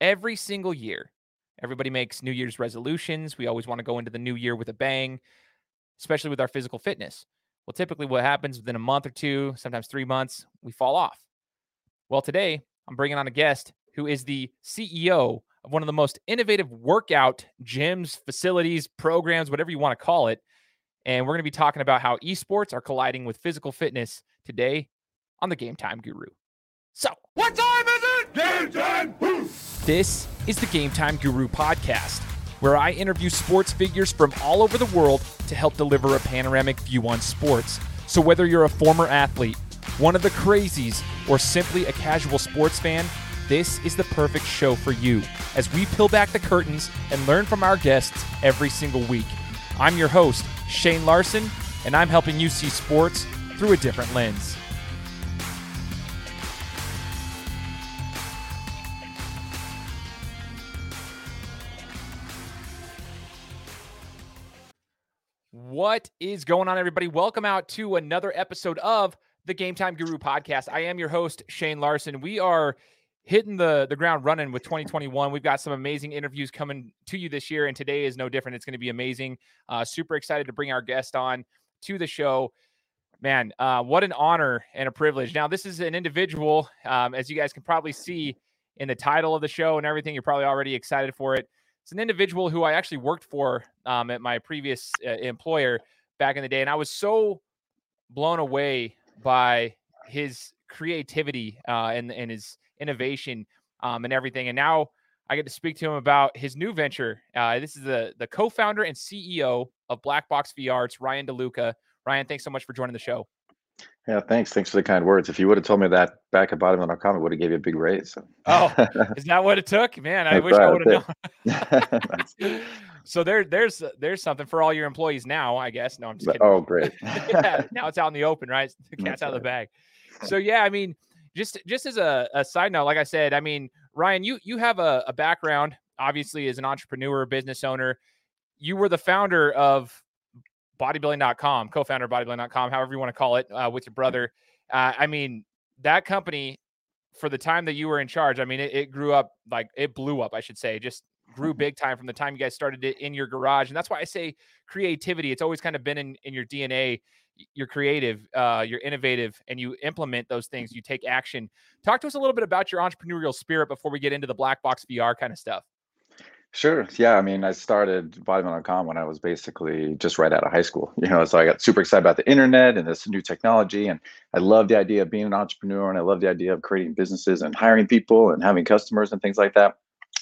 every single year, everybody makes New Year's resolutions. We always want to go into the new year with a bang, especially with our physical fitness. Well, typically, what happens within a month or two, sometimes three months, we fall off. Well, today, I'm bringing on a guest who is the CEO of one of the most innovative workout gyms, facilities, programs, whatever you want to call it. And we're going to be talking about how esports are colliding with physical fitness today on the Game Time Guru. So, what time is it? Game time! This is the Game Time Guru podcast, where I interview sports figures from all over the world to help deliver a panoramic view on sports. So, whether you're a former athlete, one of the crazies, or simply a casual sports fan, this is the perfect show for you as we peel back the curtains and learn from our guests every single week. I'm your host, Shane Larson, and I'm helping you see sports through a different lens. What is going on, everybody? Welcome out to another episode of the Game Time Guru podcast. I am your host, Shane Larson. We are hitting the, the ground running with 2021. We've got some amazing interviews coming to you this year, and today is no different. It's going to be amazing. Uh, super excited to bring our guest on to the show. Man, uh, what an honor and a privilege. Now, this is an individual, um, as you guys can probably see in the title of the show and everything. You're probably already excited for it. It's an individual who I actually worked for um, at my previous uh, employer back in the day, and I was so blown away by his creativity uh, and and his innovation um, and everything. And now I get to speak to him about his new venture. Uh, this is the the co-founder and CEO of Black Box VR. It's Ryan DeLuca. Ryan, thanks so much for joining the show. Yeah, thanks. Thanks for the kind words. If you would have told me that back at bodybuilding.com, comment, would have gave you a big raise. So. Oh, is that what it took? Man, I wish I would have known. so there, there's uh, there's something for all your employees now, I guess. No, I'm just kidding. Oh, great. yeah, now it's out in the open, right? The cat's That's out right. of the bag. So yeah, I mean, just just as a, a side note, like I said, I mean, Ryan, you you have a, a background, obviously, as an entrepreneur, business owner. You were the founder of bodybuilding.com, co-founder of bodybuilding.com, however you want to call it, uh, with your brother. Uh, I mean, that company for the time that you were in charge, I mean, it, it, grew up like it blew up, I should say, just grew mm-hmm. big time from the time you guys started it in your garage. And that's why I say creativity. It's always kind of been in, in your DNA. You're creative, uh, you're innovative, and you implement those things. You take action. Talk to us a little bit about your entrepreneurial spirit before we get into the black box VR kind of stuff. Sure. Yeah. I mean, I started bodybuilding.com when I was basically just right out of high school. You know, so I got super excited about the internet and this new technology. And I love the idea of being an entrepreneur and I love the idea of creating businesses and hiring people and having customers and things like that.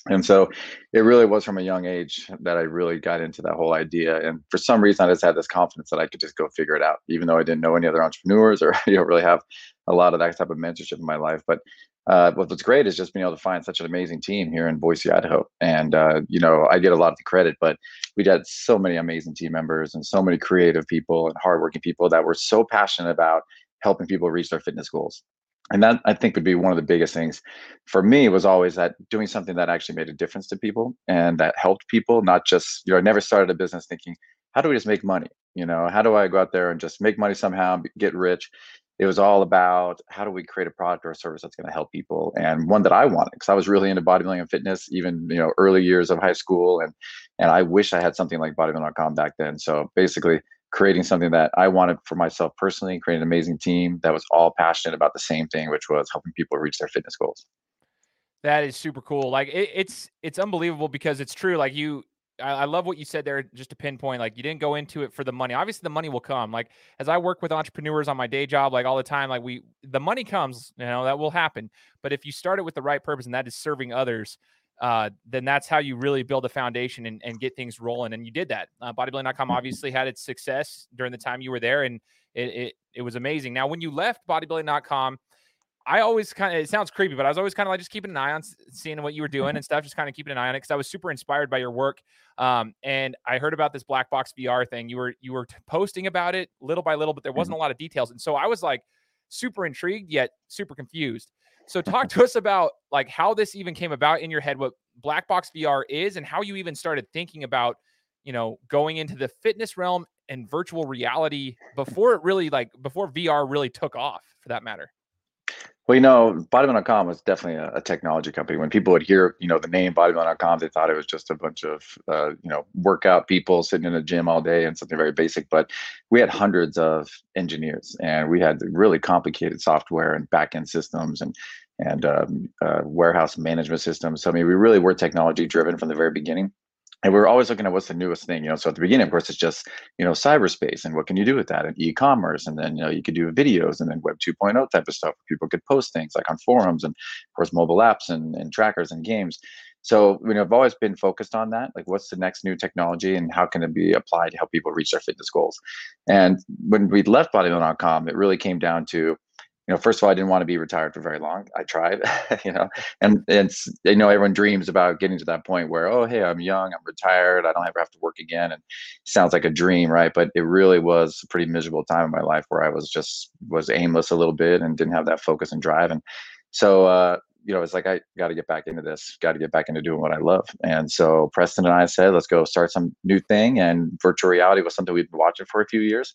And so it really was from a young age that I really got into that whole idea. And for some reason, I just had this confidence that I could just go figure it out, even though I didn't know any other entrepreneurs or you know really have a lot of that type of mentorship in my life. But uh, what's great is just being able to find such an amazing team here in Boise, Idaho. And, uh, you know, I get a lot of the credit, but we had so many amazing team members and so many creative people and hardworking people that were so passionate about helping people reach their fitness goals. And that I think would be one of the biggest things for me was always that doing something that actually made a difference to people and that helped people, not just, you know, I never started a business thinking, how do we just make money? You know, how do I go out there and just make money somehow, get rich? It was all about how do we create a product or a service that's going to help people and one that i wanted because i was really into bodybuilding and fitness even you know early years of high school and and i wish i had something like bodybuilding.com back then. So basically creating something that i wanted for myself personally creating an amazing team that was all passionate about the same thing which was helping people reach their fitness goals. That is super cool. Like it, it's it's unbelievable because it's true. Like you I, I love what you said there. Just to pinpoint, like you didn't go into it for the money. Obviously, the money will come. Like as I work with entrepreneurs on my day job, like all the time, like we the money comes. You know that will happen. But if you start it with the right purpose, and that is serving others, uh, then that's how you really build a foundation and, and get things rolling. And you did that. Uh, bodybuilding.com mm-hmm. obviously had its success during the time you were there, and it, it, it was amazing. Now, when you left bodybuilding.com, I always kind of it sounds creepy, but I was always kind of like just keeping an eye on seeing what you were doing mm-hmm. and stuff, just kind of keeping an eye on it because I was super inspired by your work. Um, and I heard about this black box VR thing. You were you were posting about it little by little, but there wasn't mm-hmm. a lot of details. And so I was like super intrigued yet super confused. So talk to us about like how this even came about in your head, what black box VR is, and how you even started thinking about, you know, going into the fitness realm and virtual reality before it really like before VR really took off for that matter. Well, you know, bodybuilding.com was definitely a, a, technology company. When people would hear, you know, the name bodybuilding.com, they thought it was just a bunch of, uh, you know, workout people sitting in a gym all day and something very basic. But we had hundreds of engineers, and we had really complicated software and backend systems and and um, uh, warehouse management systems. So I mean, we really were technology driven from the very beginning and we're always looking at what's the newest thing you know so at the beginning of course it's just you know cyberspace and what can you do with that? And e-commerce and then you know you could do videos and then web 2.0 type of stuff. Where people could post things like on forums and of course mobile apps and, and trackers and games. So you know i've always been focused on that like what's the next new technology and how can it be applied to help people reach their fitness goals? And when we left bodybuilding.com it really came down to you know, first of all, I didn't want to be retired for very long. I tried, you know, and it's, you know, everyone dreams about getting to that point where, oh, hey, I'm young, I'm retired, I don't ever have to work again. And sounds like a dream, right? But it really was a pretty miserable time in my life where I was just, was aimless a little bit and didn't have that focus and drive. And so, uh, you know, it's like, I got to get back into this, got to get back into doing what I love. And so Preston and I said, let's go start some new thing. And virtual reality was something we'd been watching for a few years.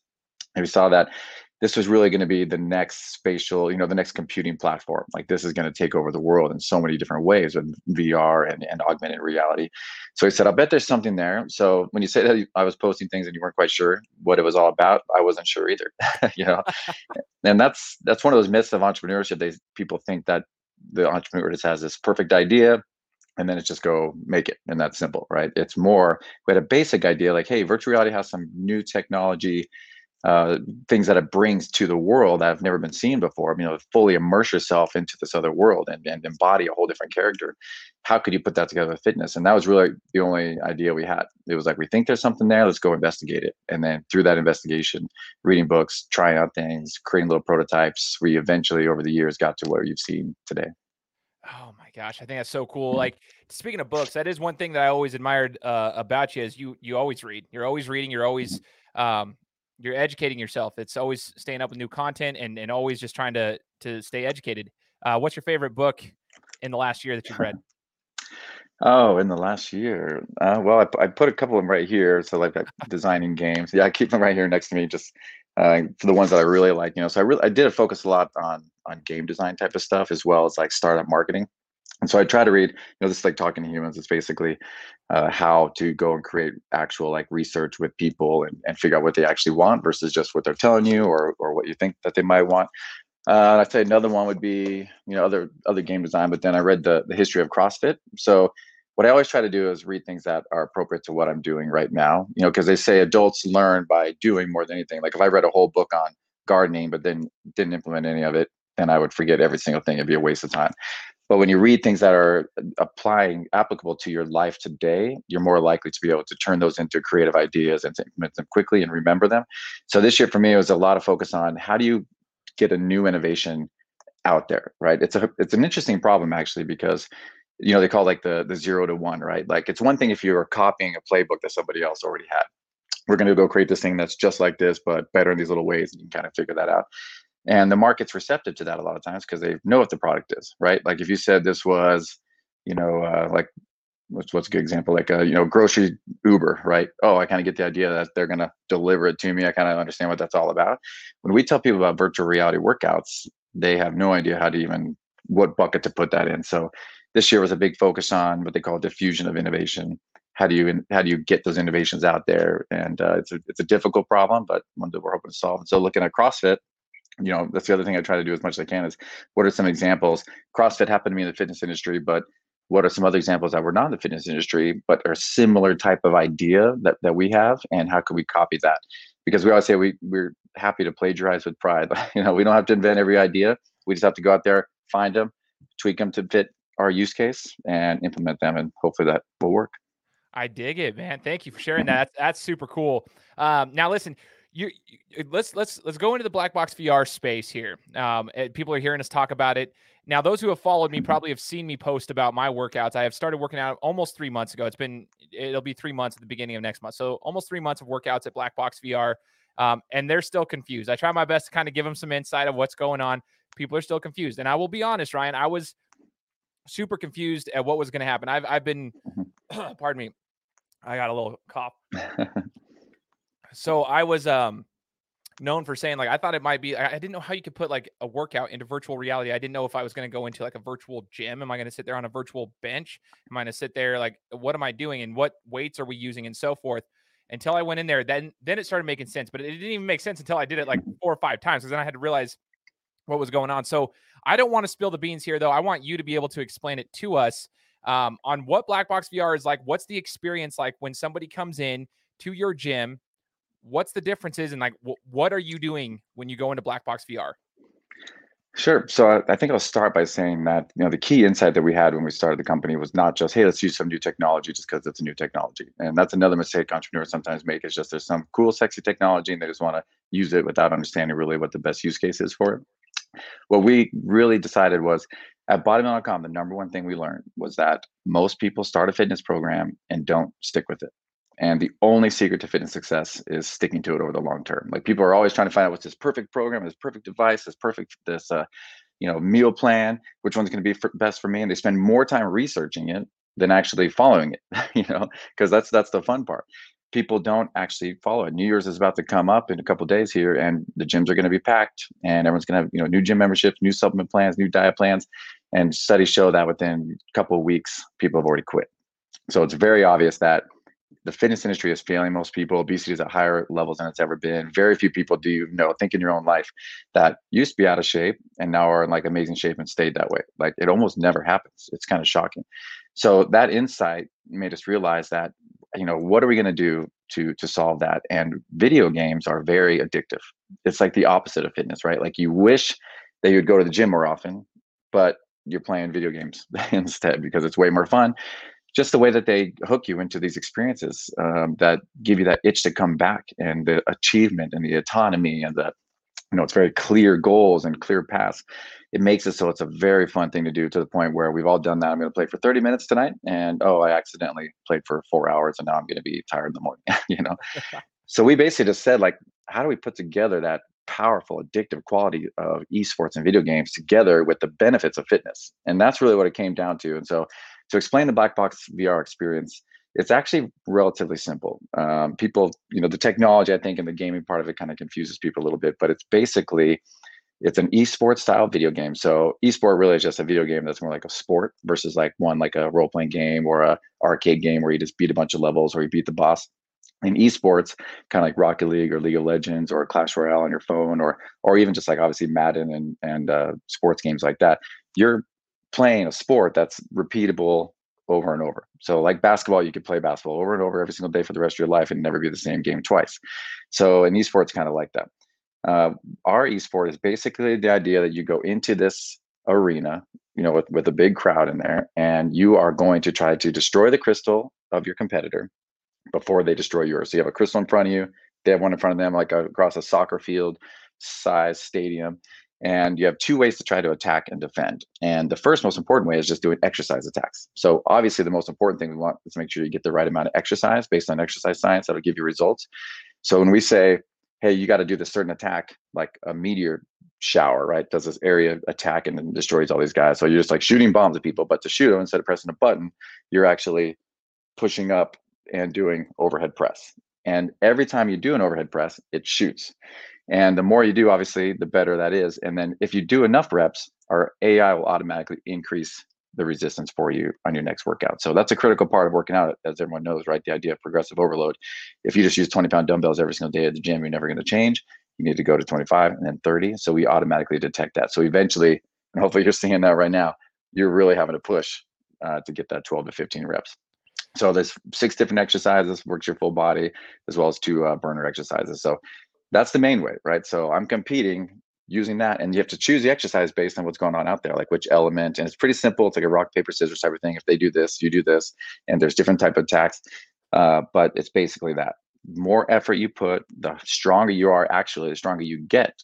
And we saw that this was really going to be the next spatial, you know, the next computing platform. Like this is going to take over the world in so many different ways with VR and, and augmented reality. So he said, I'll bet there's something there. So when you say that I was posting things and you weren't quite sure what it was all about, I wasn't sure either. you know, and that's that's one of those myths of entrepreneurship. They people think that the entrepreneur just has this perfect idea and then it's just go make it and that's simple right it's more we had a basic idea like hey virtual reality has some new technology uh, things that it brings to the world that have never been seen before. You know, fully immerse yourself into this other world and, and embody a whole different character. How could you put that together with fitness? And that was really the only idea we had. It was like, we think there's something there, let's go investigate it. And then through that investigation, reading books, trying out things, creating little prototypes, we eventually over the years got to where you've seen today. Oh my gosh, I think that's so cool. Like speaking of books, that is one thing that I always admired uh, about you is you you always read. You're always reading. You're always um, you're educating yourself. It's always staying up with new content and and always just trying to to stay educated. Uh, what's your favorite book in the last year that you've read? Oh, in the last year, uh, well, I, I, put a couple of them right here. So like designing games, yeah, I keep them right here next to me, just uh, for the ones that I really like. You know, so I really I did focus a lot on on game design type of stuff as well as like startup marketing. And so I try to read, you know, this is like talking to humans. It's basically uh, how to go and create actual like research with people and, and figure out what they actually want versus just what they're telling you or or what you think that they might want. Uh, I'd say another one would be, you know, other other game design. But then I read the the history of CrossFit. So what I always try to do is read things that are appropriate to what I'm doing right now. You know, because they say adults learn by doing more than anything. Like if I read a whole book on gardening but then didn't implement any of it, then I would forget every single thing. It'd be a waste of time. But when you read things that are applying applicable to your life today, you're more likely to be able to turn those into creative ideas and implement them quickly and remember them. So this year for me, it was a lot of focus on how do you get a new innovation out there, right? It's a it's an interesting problem actually because you know they call like the the zero to one, right? Like it's one thing if you're copying a playbook that somebody else already had. We're going to go create this thing that's just like this, but better in these little ways, and you can kind of figure that out and the market's receptive to that a lot of times because they know what the product is right? Like if you said this was you know uh, like what's what's a good example? Like a uh, you know grocery uber right? Oh i kind of get the idea that they're going to deliver it to me. I kind of understand what that's all about. When we tell people about virtual reality workouts they have no idea how to even what bucket to put that in. So this year was a big focus on what they call diffusion of innovation. How do you how do you get those innovations out there? And uh, it's a it's a difficult problem but one that we're hoping to solve. And so looking at crossfit you know that's the other thing i try to do as much as i can is what are some examples? Crossfit happened to me in the fitness industry but what are some other examples that were not in the fitness industry but are similar type of idea that, that we have and how can we copy that? Because we always say we, we're happy to plagiarize with pride you know we don't have to invent every idea. We just have to go out there find them tweak them to fit our use case and implement them and hopefully that will work. I dig it man. Thank you for sharing that. That's, that's super cool. Um, now listen you, let's let's let's go into the black box VR space here. Um, eh, people are hearing us talk about it now. Those who have followed me probably have seen me post about my workouts. I have started working out almost three months ago. It's been it'll be three months at the beginning of next month, so almost three months of workouts at Black Box VR. Um, and they're still confused. I try my best to kind of give them some insight of what's going on. People are still confused, and I will be honest, Ryan. I was super confused at what was going to happen. I've I've been, pardon me, I got a little cough. so I was um known for saying like I thought it might be. I didn't know how you could put like a workout into virtual reality. I didn't know if I was going to go into like a virtual gym. Am I going to sit there on a virtual bench? Am I going to sit there like what am I doing and what weights are we using and so forth? Until I went in there, then then it started making sense. But it didn't even make sense until I did it like four or five times because then I had to realize what was going on. So I don't want to spill the beans here though. I want you to be able to explain it to us um, on what Black Box VR is like. What's the experience like when somebody comes in to your gym? What's the differences and like what are you doing when you go into black box vr Sure. So I, I think I'll start by saying that you know the key insight that we had when we started the company was not just hey let's use some new technology just because it's a new technology, and that's another mistake entrepreneurs sometimes make is just there's some cool sexy technology and they just want to use it without understanding really what the best use case is for it. What we really decided was at bodybuilding.com, the number one thing we learned was that most people start a fitness program and don't stick with it. And the only secret to fitness success is sticking to it over the long term. Like people are always trying to find out what's this perfect program, this perfect device, this perfect this uh, you know meal plan, which one's going to be for, best for me, and they spend more time researching it than actually following it. You know, because that's that's the fun part. People don't actually follow it. New Year's is about to come up in a couple days here, and the gyms are going to be packed, and everyone's going to have you know new gym memberships, new supplement plans, new diet plans, and studies show that within a couple of weeks, people have already quit. So it's very obvious that the fitness industry is failing most people. Obesity is at higher levels than it's ever been. Very few people do you know think in your own life that used to be out of shape and now are in like amazing shape and stayed that way. Like it almost never happens. It's kind of shocking. So that insight made us realize that you know what are we going to do to to solve that? And video games are very addictive. It's like the opposite of fitness, right? Like you wish that you'd go to the gym more often, but you're playing video games instead because it's way more fun just the way that they hook you into these experiences um, that give you that itch to come back and the achievement and the autonomy and the you know it's very clear goals and clear paths. It makes it so it's a very fun thing to do to the point where we've all done that. I'm going to play for 30 minutes tonight and oh i accidentally played for four hours and now i'm going to be tired in the morning you know? So we basically just said like how do we put together that powerful addictive quality of esports and video games together with the benefits of fitness? And that's really what it came down to. And so to explain the black box VR experience, it's actually relatively simple. Um, people, you know, the technology, I think, and the gaming part of it kind of confuses people a little bit, but it's basically it's an esports style video game. So esport really is just a video game that's more like a sport versus like one like a role playing game or a arcade game where you just beat a bunch of levels or you beat the boss. In esports, kind of like Rocket League or League of Legends or Clash Royale on your phone, or or even just like obviously Madden and and uh, sports games like that, you're playing a sport that's repeatable over and over. So, like basketball, you could play basketball over and over every single day for the rest of your life and never be the same game twice. So, an esports kind of like that. Uh, our esport is basically the idea that you go into this arena, you know, with, with a big crowd in there, and you are going to try to destroy the crystal of your competitor before they destroy yours. So, you have a crystal in front of you, they have one in front of them, like across a soccer field size stadium and you have two ways to try to attack and defend. And the first most important way is just doing exercise attacks. So obviously the most important thing we want is to make sure you get the right amount of exercise based on exercise science that'll give you results. So when we say, hey, you got to do this certain attack, like a meteor shower, right? Does this area attack and then destroys all these guys. So you're just like shooting bombs at people, but to shoot them instead of pressing a button, you're actually pushing up and doing overhead press. And every time you do an overhead press, it shoots. And the more you do, obviously, the better that is. And then if you do enough reps, our AI will automatically increase the resistance for you on your next workout. So that's a critical part of working out, as everyone knows, right? The idea of progressive overload. If you just use 20 pound dumbbells every single day at the gym, you're never going to change. You need to go to 25 and then 30. So we automatically detect that. So eventually, and hopefully you're seeing that right now, you're really having to push uh, to get that 12 to 15 reps. So there's six different exercises, works your full body, as well as two uh, burner exercises. So that's the main way, right? So I'm competing using that, and you have to choose the exercise based on what's going on out there, like which element. And it's pretty simple. It's like a rock paper scissors type of thing. If they do this, you do this, and there's different type of attacks. Uh, but it's basically that. More effort you put, the stronger you are. Actually, the stronger you get.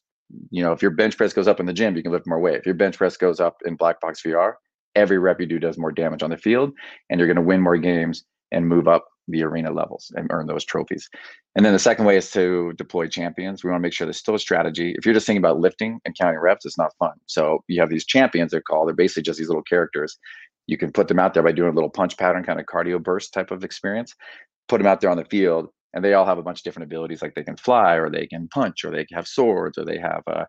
You know, if your bench press goes up in the gym, you can lift more weight. If your bench press goes up in Black Box VR, every rep you do does more damage on the field, and you're going to win more games and move up the arena levels and earn those trophies. And then the second way is to deploy champions. We want to make sure there's still a strategy. If you're just thinking about lifting and counting reps, it's not fun. So you have these champions, they're called. They're basically just these little characters. You can put them out there by doing a little punch pattern, kind of cardio burst type of experience. Put them out there on the field, and they all have a bunch of different abilities like they can fly or they can punch or they have swords or they have uh,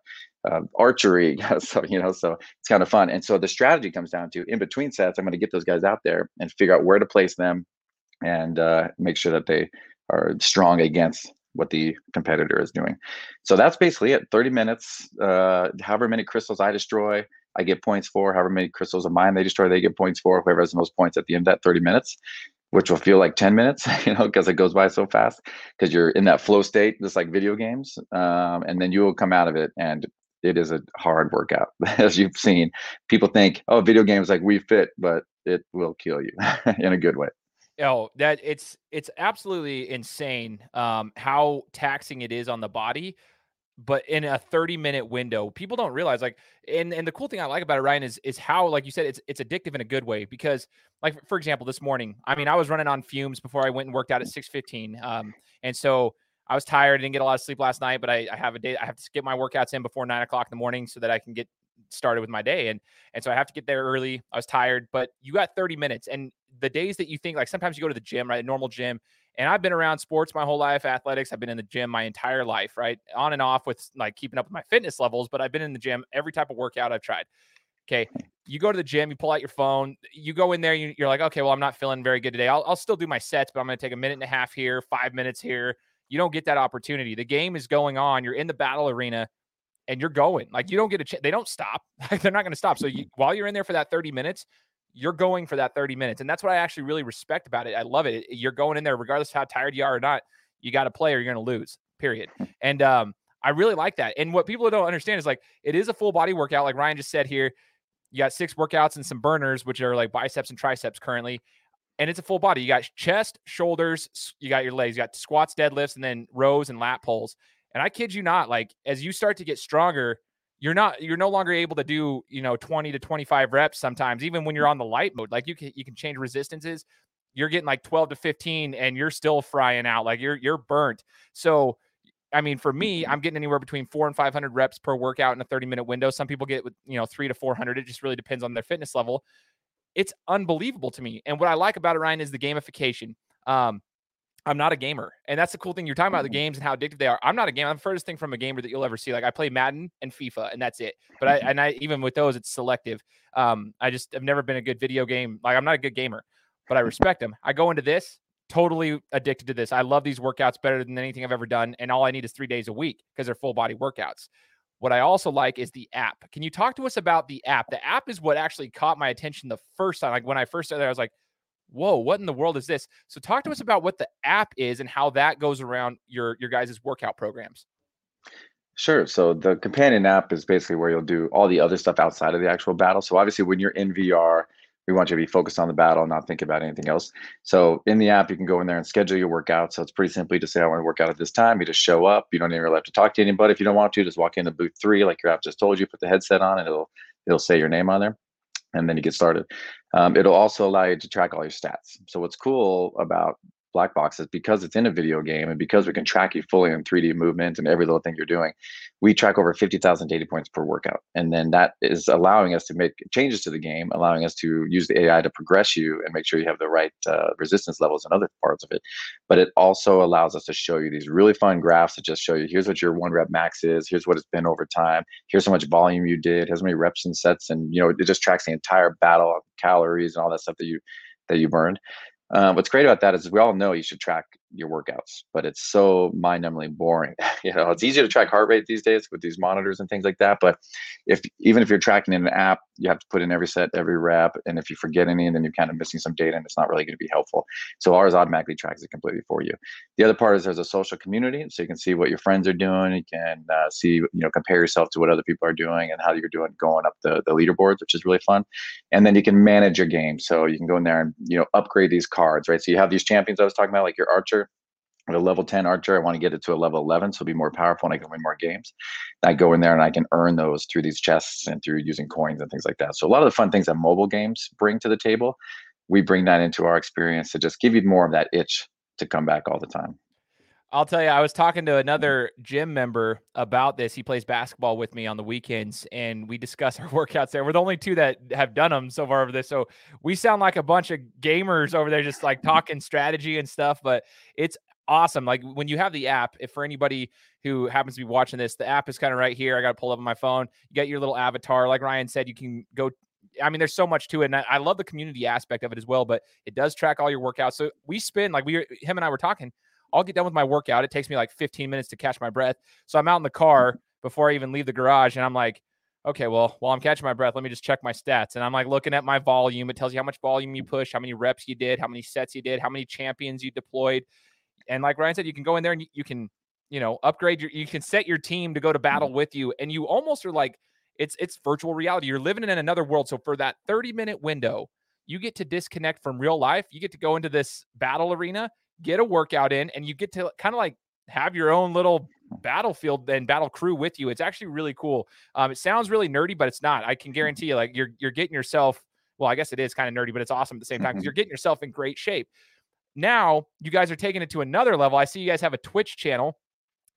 uh, archery so you know so it's kind of fun and so the strategy comes down to in between sets i'm going to get those guys out there and figure out where to place them and uh, make sure that they are strong against what the competitor is doing so that's basically it 30 minutes uh, however many crystals i destroy i get points for however many crystals of mine they destroy they get points for whoever has the most points at the end of that 30 minutes which will feel like 10 minutes, you know, because it goes by so fast because you're in that flow state, just like video games. Um, and then you will come out of it and it is a hard workout. As you've seen, people think, oh, video games like Wii Fit, but it will kill you in a good way. Oh, that it's it's absolutely insane um, how taxing it is on the body but in a 30 minute window people don't realize like and and the cool thing i like about it ryan is is how like you said it's it's addictive in a good way because like for example this morning i mean i was running on fumes before i went and worked out at 6.15 um and so i was tired didn't get a lot of sleep last night but i, I have a day i have to skip my workouts in before nine o'clock in the morning so that i can get started with my day and and so i have to get there early i was tired but you got 30 minutes and the days that you think like sometimes you go to the gym right a normal gym and I've been around sports my whole life, athletics. I've been in the gym my entire life, right? On and off with like keeping up with my fitness levels, but I've been in the gym every type of workout I've tried. Okay. You go to the gym, you pull out your phone, you go in there, you, are like, okay, well, I'm not feeling very good today. I'll, I'll still do my sets, but I'm going to take a minute and a half here, five minutes here. You don't get that opportunity. The game is going on. You're in the battle arena and you're going. Like you don't get a chance. They don't stop. They're not going to stop. So you, while you're in there for that 30 minutes, you're going for that 30 minutes. And that's what I actually really respect about it. I love it. You're going in there, regardless of how tired you are or not, you got to play or you're going to lose, period. And um, I really like that. And what people don't understand is like, it is a full body workout. Like Ryan just said here, you got six workouts and some burners, which are like biceps and triceps currently. And it's a full body. You got chest, shoulders, you got your legs, you got squats, deadlifts, and then rows and lat pulls. And I kid you not, like as you start to get stronger, you're not you're no longer able to do you know 20 to 25 reps sometimes even when you're on the light mode like you can you can change resistances you're getting like 12 to 15 and you're still frying out like you're you're burnt. So i mean for me i'm getting anywhere between 4 and 500 reps per workout in a 30 minute window. Some people get with you know 3 to 400 it just really depends on their fitness level. It's unbelievable to me. And what i like about it ryan is the gamification. Um I'm not a gamer. And that's the cool thing. You're talking about the mm-hmm. games and how addictive they are. I'm not a gamer. I'm the furthest thing from a gamer that you'll ever see. Like I play Madden and FIFA, and that's it. But I mm-hmm. and I even with those, it's selective. Um, I just have never been a good video game. Like I'm not a good gamer, but I respect them. I go into this totally addicted to this. I love these workouts better than anything I've ever done. And all I need is three days a week because they're full body workouts. What I also like is the app. Can you talk to us about the app? The app is what actually caught my attention the first time. Like when I first started I was like, whoa, what in the world is this? So talk to us about what the app is and how that goes around your your guys' workout programs. Sure. So the companion app is basically where you'll do all the other stuff outside of the actual battle. So obviously when you're in VR, we want you to be focused on the battle, not think about anything else. So in the app, you can go in there and schedule your workout. So it's pretty simply to say, I want to work out at this time. You just show up. You don't even really have to talk to anybody. If you don't want to, just walk into booth three, like your app just told you, put the headset on and it'll it'll say your name on there and then you get started. Um, it'll also allow you to track all your stats. So what's cool about black boxes because it's in a video game and because we can track you fully in 3D movement and every little thing you're doing, we track over 50,000 data points per workout. And then that is allowing us to make changes to the game, allowing us to use the AI to progress you and make sure you have the right uh, resistance levels and other parts of it. But it also allows us to show you these really fun graphs that just show you here's what your one rep max is, here's what it's been over time, here's how much volume you did, here's how many reps and sets, and you know it just tracks the entire battle of calories and all that stuff that you that you burned. Um, what's great about that is we all know you should track your workouts, but it's so mind-numbingly boring. you know, it's easy to track heart rate these days with these monitors and things like that. But if even if you're tracking in an app, you have to put in every set, every rep, and if you forget any, then you're kind of missing some data, and it's not really going to be helpful. So ours automatically tracks it completely for you. The other part is there's a social community, so you can see what your friends are doing. You can uh, see, you know, compare yourself to what other people are doing and how you're doing going up the the leaderboards, which is really fun. And then you can manage your game, so you can go in there and you know upgrade these cards, right? So you have these champions I was talking about, like your archer a level 10 archer, I want to get it to a level 11, so it'll be more powerful and I can win more games. I go in there and I can earn those through these chests and through using coins and things like that. So a lot of the fun things that mobile games bring to the table, we bring that into our experience to just give you more of that itch to come back all the time. I'll tell you, I was talking to another gym member about this. He plays basketball with me on the weekends, and we discuss our workouts there. We're the only two that have done them so far over this. So we sound like a bunch of gamers over there, just like talking strategy and stuff. But it's awesome. Like when you have the app, if for anybody who happens to be watching this, the app is kind of right here. I got to pull up on my phone. You get your little avatar. Like Ryan said, you can go. I mean, there's so much to it, and I, I love the community aspect of it as well. But it does track all your workouts. So we spend like we, him and I were talking. I'll get done with my workout. It takes me like 15 minutes to catch my breath. So I'm out in the mm-hmm. car before I even leave the garage, and I'm like, okay, well, while I'm catching my breath, let me just check my stats. And I'm like looking at my volume. It tells you how much volume you push, how many reps you did, how many sets you did, how many champions you deployed. And like Ryan said, you can go in there and you, you can, you know, upgrade your, you can set your team to go to battle mm. with you. And you almost are like, it's, it's virtual reality. You're living in another world. So for that 30 minute window, you get to disconnect from real life. You get to go into this battle arena, get a workout in, and you get to kind of like have your own little battlefield and battle crew with you. It's actually really cool. Um, it sounds really nerdy, but it's not. I can mm. guarantee you, like you're you're getting yourself. Well, I guess it is kind of nerdy, but it's awesome at the same time because mm-hmm. you're getting yourself in great shape. Now you guys are taking it to another level. I see you guys have a Twitch channel,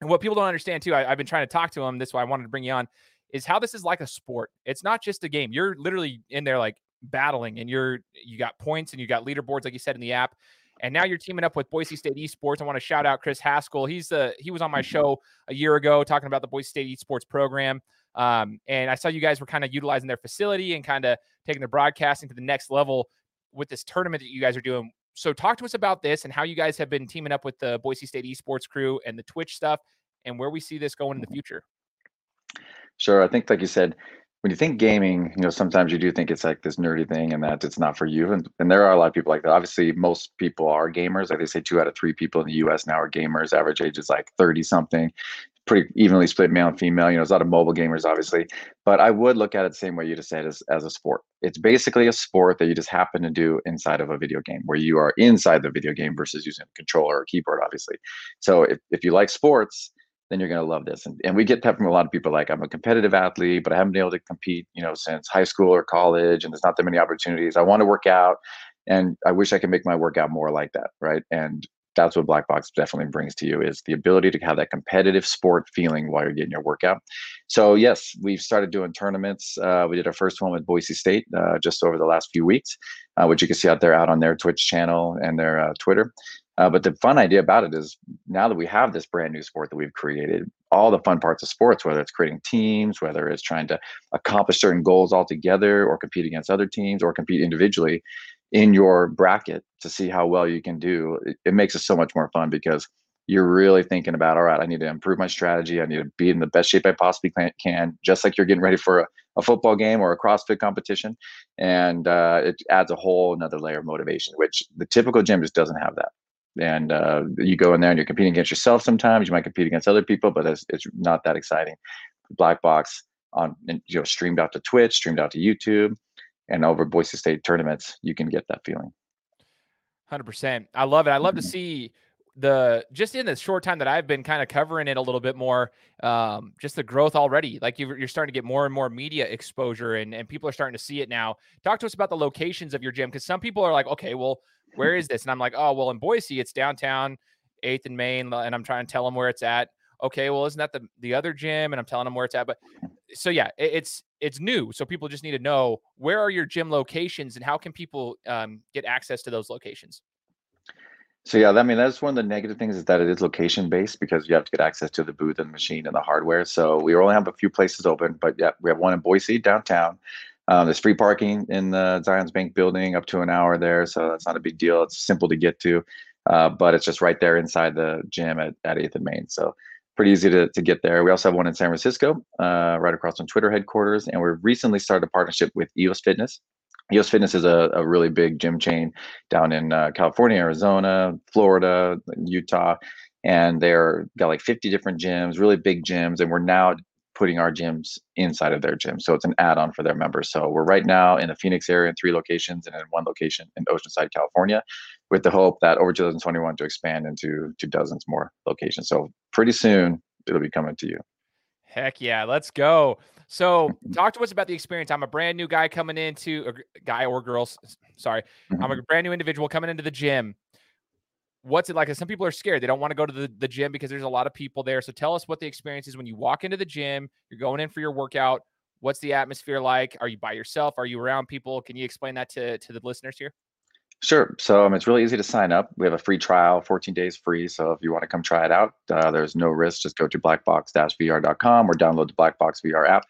and what people don't understand too, I, have been trying to talk to them. This is why I wanted to bring you on. Is how this is like a sport. It's not just a game. You're literally in there like battling, and you're you got points and you got leaderboards, like you said in the app. And now you're teaming up with Boise State Esports. I want to shout out Chris Haskell. He's the he was on my show a year ago talking about the Boise State Esports program. Um, and I saw you guys were kind of utilizing their facility and kind of taking the broadcasting to the next level with this tournament that you guys are doing. So talk to us about this and how you guys have been teaming up with the Boise State Esports crew and the Twitch stuff and where we see this going in the mm-hmm. future. Sure. I think, like you said, when you think gaming, you know, sometimes you do think it's like this nerdy thing and that it's not for you. And, and there are a lot of people like that. Obviously, most people are gamers. Like they say two out of three people in the US now are gamers. Average age is like 30 something, pretty evenly split male and female. You know, there's a lot of mobile gamers, obviously. But I would look at it the same way you just said as, as a sport. It's basically a sport that you just happen to do inside of a video game where you are inside the video game versus using a controller or keyboard, obviously. So if, if you like sports, then you're going to love this. And, and we get that from a lot of people like, I'm a competitive athlete, but I haven't been able to compete, you know, since high school or college, and there's not that many opportunities. I want to work out, and I wish I could make my workout more like that, right? And that's what Black Box definitely brings to you is the ability to have that competitive sport feeling while you're getting your workout. So yes, we've started doing tournaments. Uh, we did our first one with Boise State uh, just over the last few weeks, uh, which you can see out there out on their Twitch channel and their uh, Twitter. Uh, but the fun idea about it is now that we have this brand new sport that we've created, all the fun parts of sports, whether it's creating teams, whether it's trying to accomplish certain goals all together or compete against other teams or compete individually in your bracket to see how well you can do, it, it makes it so much more fun because you're really thinking about, all right, I need to improve my strategy. I need to be in the best shape I possibly can, just like you're getting ready for a, a football game or a CrossFit competition. And uh, it adds a whole another layer of motivation, which the typical gym just doesn't have that and uh, you go in there and you're competing against yourself sometimes you might compete against other people but it's, it's not that exciting black box on you know streamed out to twitch streamed out to youtube and over boise state tournaments you can get that feeling 100% i love it i love mm-hmm. to see the just in the short time that I've been kind of covering it a little bit more, um, just the growth already. Like you, are starting to get more and more media exposure, and and people are starting to see it now. Talk to us about the locations of your gym because some people are like, okay, well, where is this? And I'm like, oh, well, in Boise, it's downtown, Eighth and Main, and I'm trying to tell them where it's at. Okay, well, isn't that the the other gym? And I'm telling them where it's at. But so yeah, it, it's it's new, so people just need to know where are your gym locations and how can people um, get access to those locations. So yeah, I mean that's one of the negative things is that it is location based because you have to get access to the booth and the machine and the hardware. So we only have a few places open, but yeah, we have one in Boise downtown. Um, there's free parking in the Zions Bank building up to an hour there, so that's not a big deal. It's simple to get to, uh, but it's just right there inside the gym at, at 8th and Main. So pretty easy to, to get there. We also have one in San Francisco, uh, right across from Twitter headquarters, and we've recently started a partnership with EOS Fitness. EOS Fitness is a, a really big gym chain down in uh, California, Arizona, Florida, Utah, and they're got like 50 different gyms, really big gyms, and we're now putting our gyms inside of their gym. So it's an add-on for their members. So we're right now in the Phoenix area in three locations and in one location in Oceanside, California, with the hope that over 2021 to expand into to dozens more locations. So pretty soon it'll be coming to you. Heck yeah, let's go. So talk to us about the experience. I'm a brand new guy coming into a guy or girls. Sorry, I'm a mm-hmm. brand new individual coming into the gym what's it like? Some people are scared. They don't want to go to the, the gym because there's a lot of people there. So tell us what the experience is when you walk into the gym, you're going in for your workout. What's the atmosphere like? Are you by yourself? Are you around people? Can you explain that to, to the listeners here? Sure. So um, it's really easy to sign up. We have a free trial, 14 days free. So if you want to come try it out, uh, there's no risk. Just go to blackbox-vr.com or download the Blackbox VR app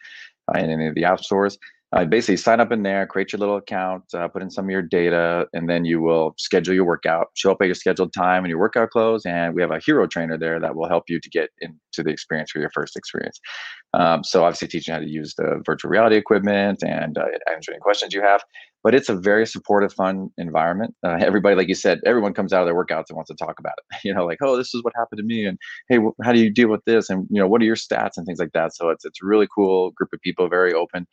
uh, in any of the app stores uh, basically sign up in there, create your little account, uh, put in some of your data, and then you will schedule your workout. Show up at your scheduled time and your workout clothes, and we have a hero trainer there that will help you to get into the experience for your first experience. Um, so obviously teaching how to use the virtual reality equipment and uh, answer any questions you have. But it's a very supportive, fun environment. Uh, everybody, like you said, everyone comes out of their workouts and wants to talk about it. You know, like, oh, this is what happened to me, and hey, how do you deal with this? And you know, what are your stats and things like that. So it's it's a really cool group of people, very open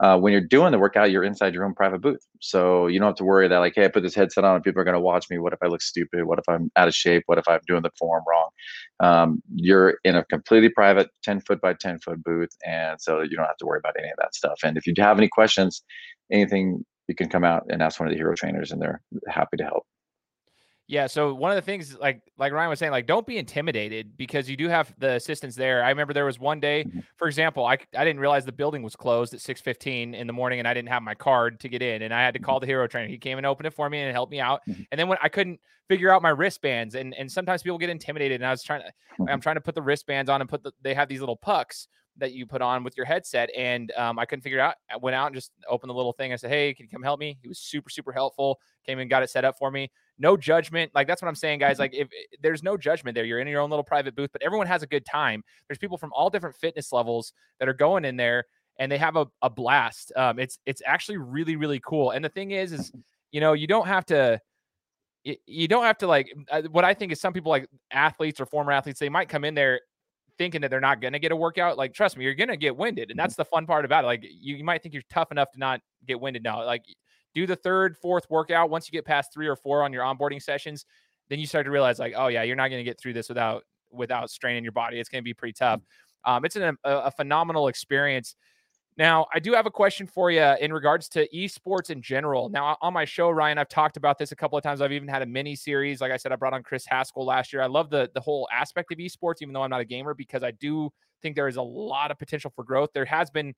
uh, when you're doing the workout, you're inside your own private booth. So you don't have to worry that like, hey, I put this headset on and people are going to watch me. What if I look stupid? What if I'm out of shape? What if I'm doing the form wrong? Um, you're in a completely private 10 foot by 10 foot booth. And so you don't have to worry about any of that stuff. And if you have any questions, anything, you can come out and ask one of the hero trainers and they're happy to help. Yeah. So one of the things, like like Ryan was saying, like don't be intimidated because you do have the assistants there. I remember there was one day, mm-hmm. for example, I, I didn't realize the building was closed at six fifteen in the morning, and I didn't have my card to get in, and I had to call mm-hmm. the hero trainer. He came and opened it for me and helped me out. Mm-hmm. And then when I couldn't figure out my wristbands, and and sometimes people get intimidated, and I was trying to, I'm trying to put the wristbands on and put the, they have these little pucks that you put on with your headset, and um, I couldn't figure it out. I went out and just opened the little thing. I said, "Hey, can you come help me?" He was super super helpful. Came and got it set up for me no judgment. Like that's what I'm saying, guys. Mm-hmm. Like if eh, there's no judgment there, you're in your own little private booth, but everyone has a good time. There's people from all different fitness levels that are going in there and they have a, a blast. Um, it's it's actually really really cool. And the thing is, is you know you don't have to you don't have to like what I think is some people like athletes or former athletes they might come in there thinking that they're not going to get a workout. Like trust me, you're going to get winded, and mm-hmm. that's the fun part about it. Like you, you might think you're tough enough to not get winded. Now, like do the third, fourth workout. Once you get past three or four on your onboarding sessions, then you start to realize like, oh yeah, you're not going to get through this without without straining your body. It's going to be pretty tough. Um, it's an, a, a phenomenal experience. Now, I do have a question for you in regards to esports in general. Now, on my show, Ryan, I've talked about this a couple of times. I've even had a mini series. Like I said, I brought on Chris Haskell last year. I love the the whole aspect of esports, even though I'm not a gamer, because I do think there is a lot of potential for growth. There has been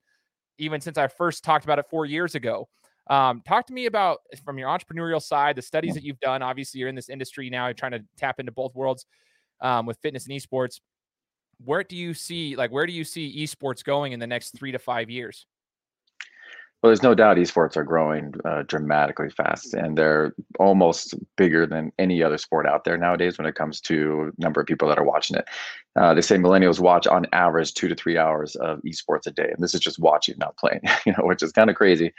even since I first talked about it four years ago. Um, talk to me about from your entrepreneurial side, the studies that you've done. Obviously, you're in this industry now, you're trying to tap into both worlds um, with fitness and esports. Where do you see, like, where do you see esports going in the next three to five years? Well, there's no doubt esports are growing uh, dramatically fast, and they're almost bigger than any other sport out there nowadays when it comes to number of people that are watching it. Uh, they say millennials watch on average two to three hours of esports a day, and this is just watching, not playing. You know, which is kind of crazy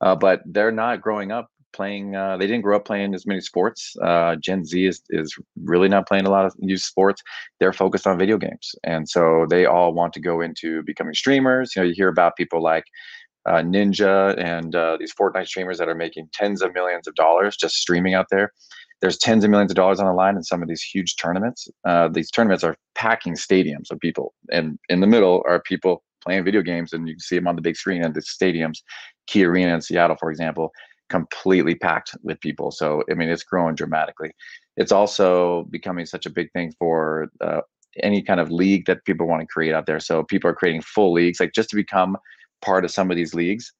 uh, but they're not growing up playing. Uh, they didn't grow up playing as many sports. Uh, Gen Z is is really not playing a lot of new sports. They're focused on video games, and so they all want to go into becoming streamers. You know, you hear about people like uh, Ninja and uh, these Fortnite streamers that are making tens of millions of dollars just streaming out there. There's tens of millions of dollars on the line in some of these huge tournaments. Uh, these tournaments are packing stadiums of people, and in the middle are people playing video games, and you can see them on the big screen at the stadiums. Key Arena in Seattle, for example, completely packed with people. So I mean, it's growing dramatically. It's also becoming such a big thing for uh, any kind of league that people want to create out there. So people are creating full leagues, like just to become part of some of these leagues,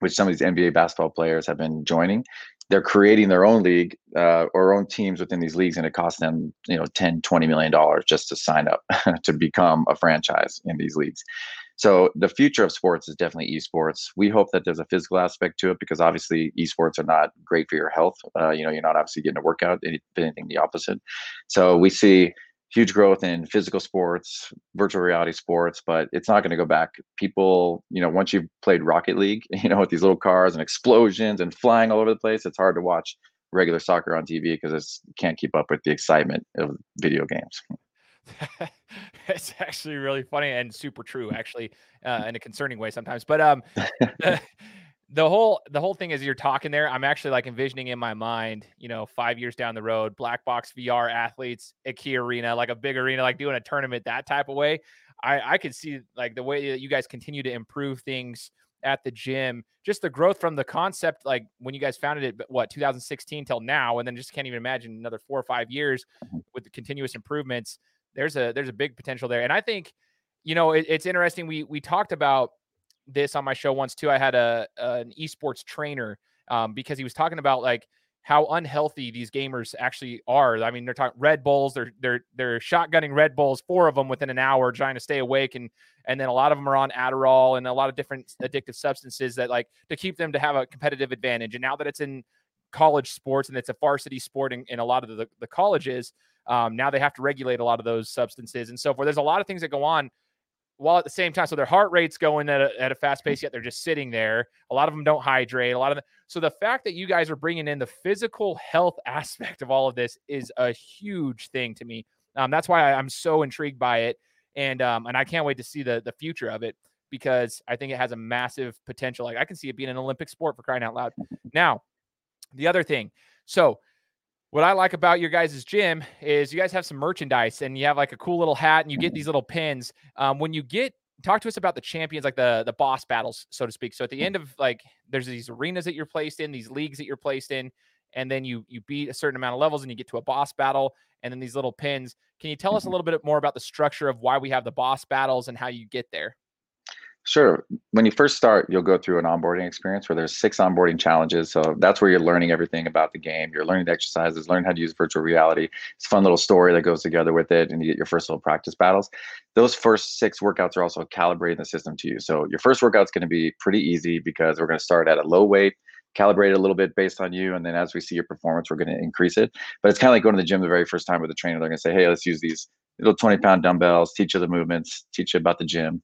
which some of these NBA basketball players have been joining. They're creating their own league uh, or own teams within these leagues, and it costs them, you know, 10, 20 million dollars just to sign up to become a franchise in these leagues. So the future of sports is definitely esports. We hope that there's a physical aspect to it because obviously esports are not great for your health. Uh, you know, you're not obviously getting a workout, anything the opposite. So we see huge growth in physical sports, virtual reality sports, but it's not going to go back. People, you know, once you've played Rocket League, you know, with these little cars and explosions and flying all over the place, it's hard to watch regular soccer on TV because it's can't keep up with the excitement of video games. it's actually really funny and super true, actually, uh, in a concerning way sometimes. But um, the, the whole the whole thing is you're talking there. I'm actually like envisioning in my mind, you know, five years down the road, black box VR athletes at Key Arena, like a big arena, like doing a tournament that type of way. I I could see like the way that you guys continue to improve things at the gym, just the growth from the concept, like when you guys founded it, what 2016 till now, and then just can't even imagine another four or five years mm-hmm. with the continuous improvements there's a there's a big potential there. And I think, you know, it, it's interesting. We we talked about this on my show once too. I had a an esports trainer um, because he was talking about like how unhealthy these gamers actually are. I mean, they're talking Red Bulls, they're they're they're shotgunning Red Bulls, four of them within an hour, trying to stay awake, and and then a lot of them are on Adderall and a lot of different addictive substances that like to keep them to have a competitive advantage. And now that it's in college sports and it's a varsity sport in, in a lot of the, the colleges, um, now they have to regulate a lot of those substances and so forth. There's a lot of things that go on while at the same time, so their heart rate's going at a, at a fast pace, yet they're just sitting there. A lot of them don't hydrate. A lot of them. So the fact that you guys are bringing in the physical health aspect of all of this is a huge thing to me. Um, that's why I'm so intrigued by it, and um, and I can't wait to see the the future of it because I think it has a massive potential. Like I can see it being an Olympic sport for crying out loud. Now, the other thing, so what I like about your guys' gym is you guys have some merchandise and you have like a cool little hat and you get these little pins. Um, when you get talk to us about the champions, like the the boss battles, so to speak. So at the end of like there's these arenas that you're placed in, these leagues that you're placed in, and then you you beat a certain amount of levels and you get to a boss battle, and then these little pins. Can you tell us a little bit more about the structure of why we have the boss battles and how you get there? Sure. When you first start, you'll go through an onboarding experience where there's six onboarding challenges. So that's where you're learning everything about the game. You're learning the exercises, learn how to use virtual reality. It's a fun little story that goes together with it, and you get your first little practice battles. Those first six workouts are also calibrating the system to you. So your first workout's going to be pretty easy because we're going to start at a low weight, calibrate it a little bit based on you, and then as we see your performance, we're going to increase it. But it's kind of like going to the gym the very first time with a trainer. They're going to say, "Hey, let's use these little 20 pound dumbbells, teach you the movements, teach you about the gym."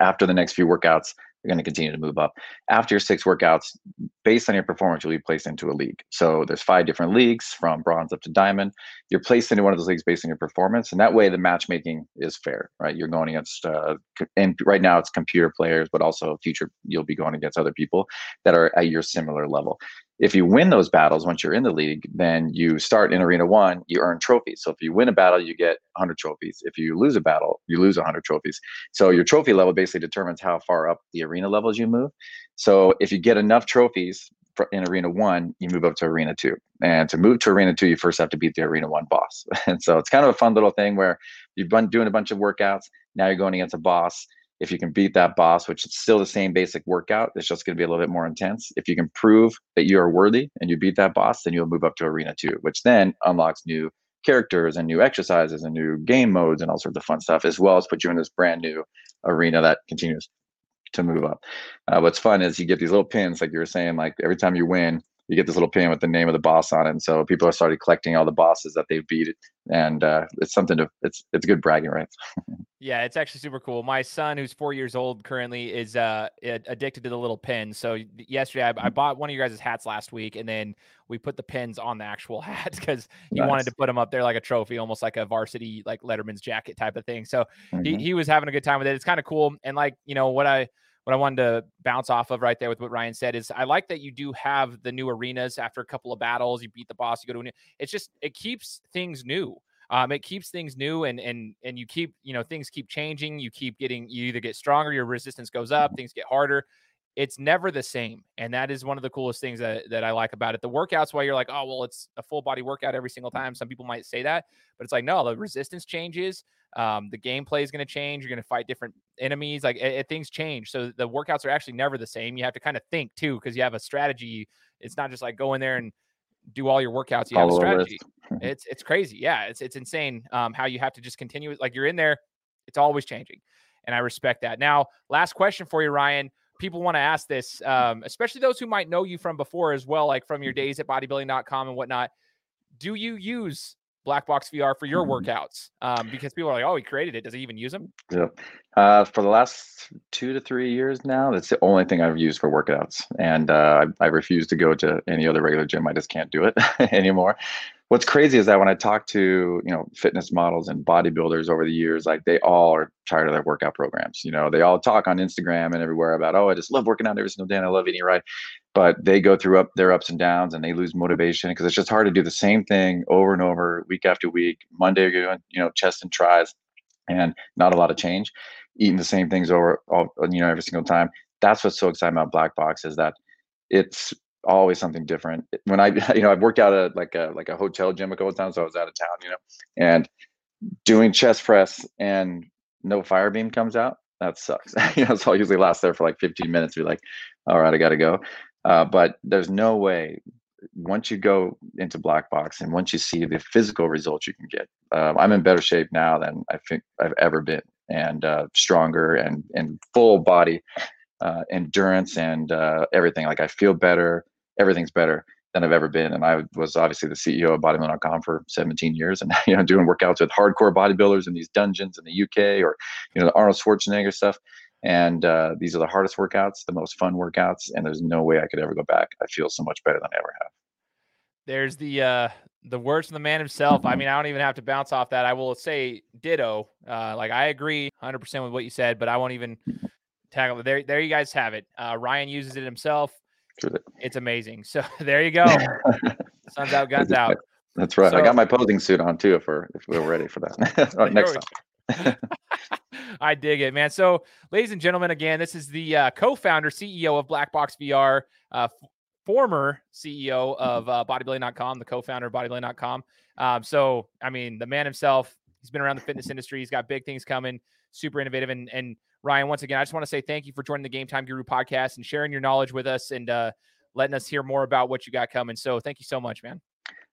After the next few workouts you're going to continue to move up. After your six workouts, based on your performance, you'll be placed into a league. So there's five different leagues from bronze up to diamond. You're placed into one of those leagues based on your performance, and that way the matchmaking is fair, right? You're going against, uh, and right now it's computer players, but also future you'll be going against other people that are at your similar level. If you win those battles once you're in the league, then you start in Arena One, you earn trophies. So if you win a battle, you get 100 trophies. If you lose a battle, you lose 100 trophies. So your trophy level basically determines how far up the arena levels you move. So if you get enough trophies in arena one, you move up to arena two. And to move to arena two, you first have to beat the arena one boss. And so it's kind of a fun little thing where you've been doing a bunch of workouts. Now you're going against a boss. If you can beat that boss, which is still the same basic workout, it's just going to be a little bit more intense. If you can prove that you are worthy and you beat that boss, then you'll move up to arena two, which then unlocks new characters and new exercises and new game modes and all sorts of fun stuff, as well as put you in this brand new arena that continues to move up. Uh, what's fun is you get these little pins, like you were saying, like every time you win, you get this little pin with the name of the boss on it. And so people have started collecting all the bosses that they've beat, and uh, it's something to it's it's good bragging rights. yeah, it's actually super cool. My son, who's four years old currently, is uh, addicted to the little pins. So yesterday, I, I, mm-hmm. bought one of your guys' hats last week, and then we put the pins on the actual hat because he nice. wanted to put them up there like a trophy, almost like a varsity like Letterman's jacket type of thing. So mm-hmm. he he was having a good time with it. It's kind of cool, and like you know what I what I wanted to bounce off of right there with what Ryan said is I like that you do have the new arenas after a couple of battles. You beat the boss, you go to a new. It's just it keeps things new. Um, it keeps things new and and and you keep you know things keep changing. You keep getting you either get stronger, your resistance goes up, things get harder. It's never the same, and that is one of the coolest things that that I like about it. The workouts, while you're like, oh well, it's a full body workout every single time. Some people might say that, but it's like no, the resistance changes. Um, the gameplay is going to change. You're going to fight different enemies. Like it, it, things change. So the workouts are actually never the same. You have to kind of think too, because you have a strategy. It's not just like go in there and do all your workouts. You have a strategy. it's it's crazy. Yeah, it's it's insane um, how you have to just continue. Like you're in there, it's always changing, and I respect that. Now, last question for you, Ryan. People want to ask this, um, especially those who might know you from before as well, like from your mm-hmm. days at bodybuilding.com and whatnot. Do you use Black Box VR for your mm-hmm. workouts? Um, because people are like, oh, he created it. Does he even use them? Yeah. Uh, for the last two to three years now, that's the only thing I've used for workouts. And uh, I, I refuse to go to any other regular gym. I just can't do it anymore what's crazy is that when I talk to you know fitness models and bodybuilders over the years, like they all are tired of their workout programs. You know, they all talk on Instagram and everywhere about, oh, I just love working out every single day and I love eating right. But they go through up their ups and downs and they lose motivation because it's just hard to do the same thing over and over, week after week. Monday you're doing you know chest and tris, and not a lot of change. Eating the same things over all you know every single time. That's what's so exciting about Black Box is that it's always something different. When I, you know, I've worked out at like a like a hotel gym a couple times, so I was out of town, you know, and doing chest press and no fire beam comes out. That sucks. you know, so I'll usually last there for like 15 minutes. Be like, all right, I got to go. Uh, but there's no way once you go into black box and once you see the physical results you can get, um, I'm in better shape now than I think I've ever been, and uh, stronger and and full body uh, endurance and uh, everything. Like I feel better, everything's better than I've ever been. And I was obviously the CEO of Bodybuilding.com for 17 years, and you know doing workouts with hardcore bodybuilders in these dungeons in the UK or you know the Arnold Schwarzenegger stuff. And uh, these are the hardest workouts, the most fun workouts, and there's no way I could ever go back. I feel so much better than I ever have. There's the uh, the words from the man himself. I mean, I don't even have to bounce off that. I will say ditto. Uh, like I agree 100 percent with what you said, but I won't even tackle it. There, there you guys have it. Uh, Ryan uses it himself. It's amazing. So there you go. Sun's out, guns out. That's right. So, I got my posing suit on too if we're if we're ready for that. right, next time. I dig it, man. So, ladies and gentlemen, again, this is the uh, co-founder, CEO of Black Box VR, uh, f- former CEO of uh, Bodybuilding.com, the co-founder of Bodybuilding.com. Um, so, I mean, the man himself, he's been around the fitness industry. He's got big things coming, super innovative, and and Ryan, once again, I just want to say thank you for joining the Game Time Guru podcast and sharing your knowledge with us and uh, letting us hear more about what you got coming. So thank you so much, man.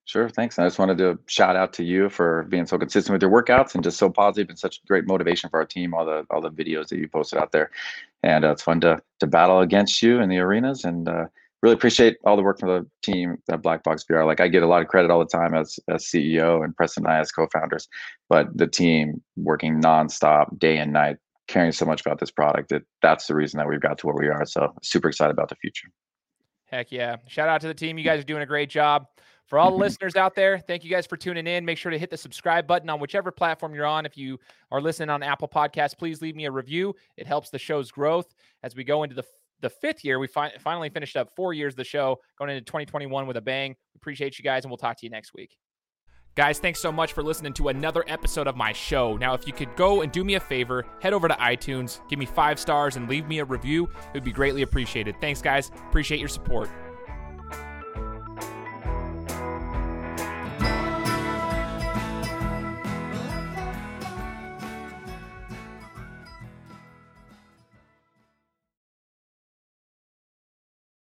Sure, thanks. I just wanted to shout out to you for being so consistent with your workouts and just so positive and such great motivation for our team. All the all the videos that you posted out there, and uh, it's fun to to battle against you in the arenas. And uh, really appreciate all the work from the team at Black Box VR. Like I get a lot of credit all the time as as CEO and Preston and I as co-founders, but the team working nonstop, day and night, caring so much about this product that that's the reason that we've got to where we are. So super excited about the future. Heck yeah. Shout out to the team. You guys are doing a great job. For all the listeners out there, thank you guys for tuning in. Make sure to hit the subscribe button on whichever platform you're on. If you are listening on Apple Podcasts, please leave me a review. It helps the show's growth as we go into the the fifth year. We fi- finally finished up four years of the show, going into 2021 with a bang. Appreciate you guys, and we'll talk to you next week. Guys, thanks so much for listening to another episode of my show. Now, if you could go and do me a favor, head over to iTunes, give me five stars, and leave me a review, it would be greatly appreciated. Thanks, guys. Appreciate your support.